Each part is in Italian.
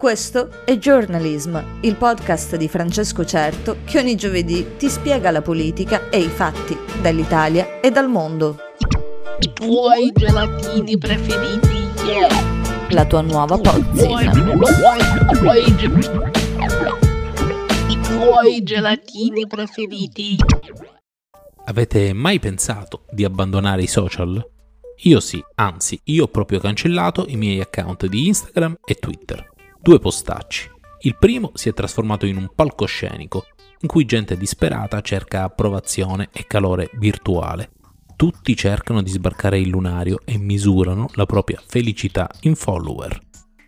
Questo è Journalism, il podcast di Francesco Certo che ogni giovedì ti spiega la politica e i fatti dall'Italia e dal mondo. I tuoi gelatini preferiti. La tua nuova pozzina. i tuoi ge- i tuoi gelatini preferiti. Avete mai pensato di abbandonare i social? Io sì, anzi, io ho proprio cancellato i miei account di Instagram e Twitter. Due postacci. Il primo si è trasformato in un palcoscenico in cui gente disperata cerca approvazione e calore virtuale. Tutti cercano di sbarcare il lunario e misurano la propria felicità in follower.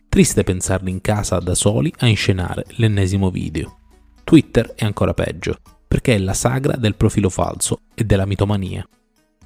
Triste pensarli in casa da soli a inscenare l'ennesimo video. Twitter è ancora peggio, perché è la sagra del profilo falso e della mitomania.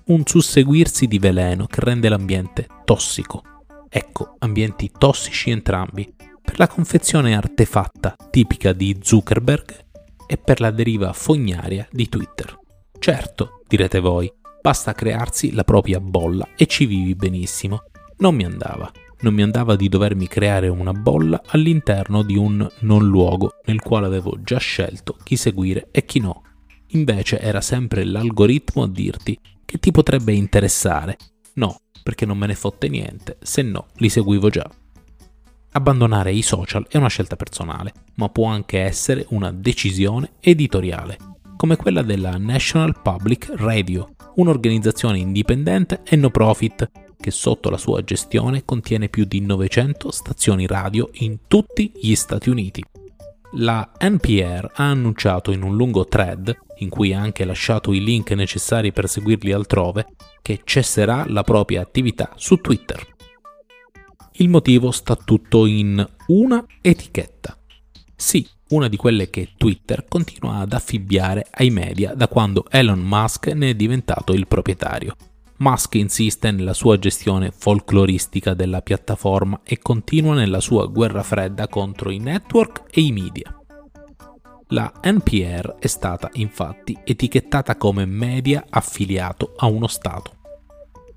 Un susseguirsi di veleno che rende l'ambiente tossico. Ecco, ambienti tossici entrambi, la confezione artefatta tipica di Zuckerberg e per la deriva fognaria di Twitter. Certo, direte voi, basta crearsi la propria bolla e ci vivi benissimo. Non mi andava. Non mi andava di dovermi creare una bolla all'interno di un non luogo nel quale avevo già scelto chi seguire e chi no. Invece era sempre l'algoritmo a dirti che ti potrebbe interessare. No, perché non me ne fotte niente, se no li seguivo già. Abbandonare i social è una scelta personale, ma può anche essere una decisione editoriale, come quella della National Public Radio, un'organizzazione indipendente e no profit che sotto la sua gestione contiene più di 900 stazioni radio in tutti gli Stati Uniti. La NPR ha annunciato in un lungo thread, in cui ha anche lasciato i link necessari per seguirli altrove, che cesserà la propria attività su Twitter. Il motivo sta tutto in una etichetta. Sì, una di quelle che Twitter continua ad affibbiare ai media da quando Elon Musk ne è diventato il proprietario. Musk insiste nella sua gestione folcloristica della piattaforma e continua nella sua guerra fredda contro i network e i media. La NPR è stata infatti etichettata come media affiliato a uno Stato,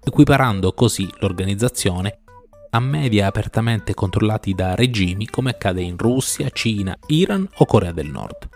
equiparando così l'organizzazione a media apertamente controllati da regimi come accade in Russia, Cina, Iran o Corea del Nord.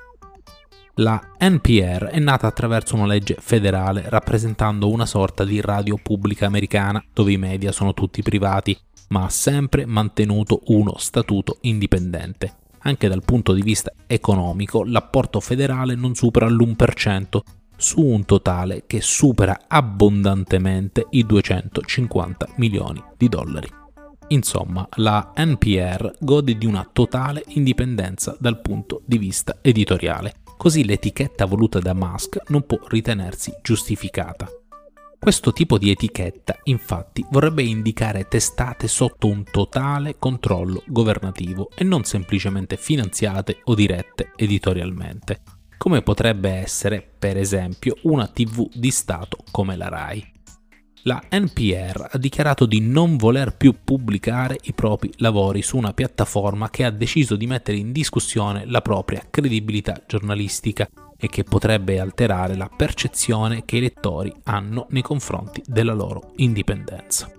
La NPR è nata attraverso una legge federale rappresentando una sorta di radio pubblica americana dove i media sono tutti privati, ma ha sempre mantenuto uno statuto indipendente. Anche dal punto di vista economico l'apporto federale non supera l'1% su un totale che supera abbondantemente i 250 milioni di dollari. Insomma, la NPR gode di una totale indipendenza dal punto di vista editoriale, così l'etichetta voluta da Musk non può ritenersi giustificata. Questo tipo di etichetta, infatti, vorrebbe indicare testate sotto un totale controllo governativo e non semplicemente finanziate o dirette editorialmente, come potrebbe essere, per esempio, una TV di Stato come la RAI. La NPR ha dichiarato di non voler più pubblicare i propri lavori su una piattaforma che ha deciso di mettere in discussione la propria credibilità giornalistica e che potrebbe alterare la percezione che i lettori hanno nei confronti della loro indipendenza.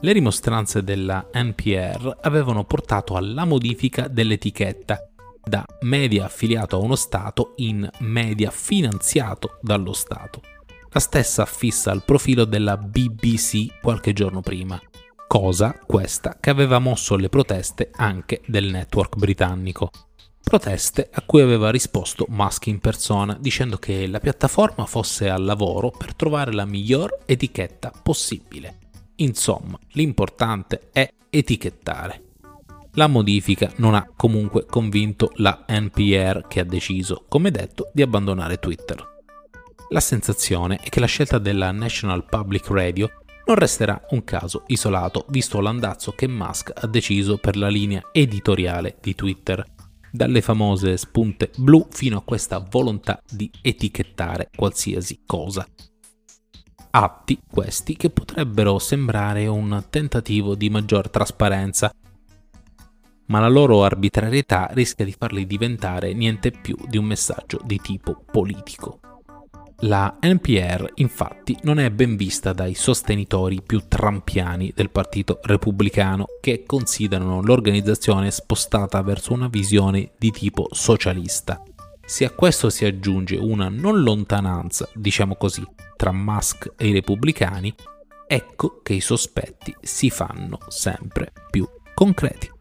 Le rimostranze della NPR avevano portato alla modifica dell'etichetta da media affiliato a uno Stato in media finanziato dallo Stato. La stessa affissa al profilo della BBC qualche giorno prima, cosa questa che aveva mosso le proteste anche del network britannico. Proteste a cui aveva risposto Musk in persona dicendo che la piattaforma fosse al lavoro per trovare la miglior etichetta possibile. Insomma, l'importante è etichettare. La modifica non ha comunque convinto la NPR che ha deciso, come detto, di abbandonare Twitter. La sensazione è che la scelta della National Public Radio non resterà un caso isolato, visto l'andazzo che Musk ha deciso per la linea editoriale di Twitter, dalle famose spunte blu fino a questa volontà di etichettare qualsiasi cosa. Atti questi che potrebbero sembrare un tentativo di maggior trasparenza, ma la loro arbitrarietà rischia di farli diventare niente più di un messaggio di tipo politico. La NPR infatti non è ben vista dai sostenitori più trampiani del Partito Repubblicano che considerano l'organizzazione spostata verso una visione di tipo socialista. Se a questo si aggiunge una non lontananza, diciamo così, tra Musk e i repubblicani, ecco che i sospetti si fanno sempre più concreti.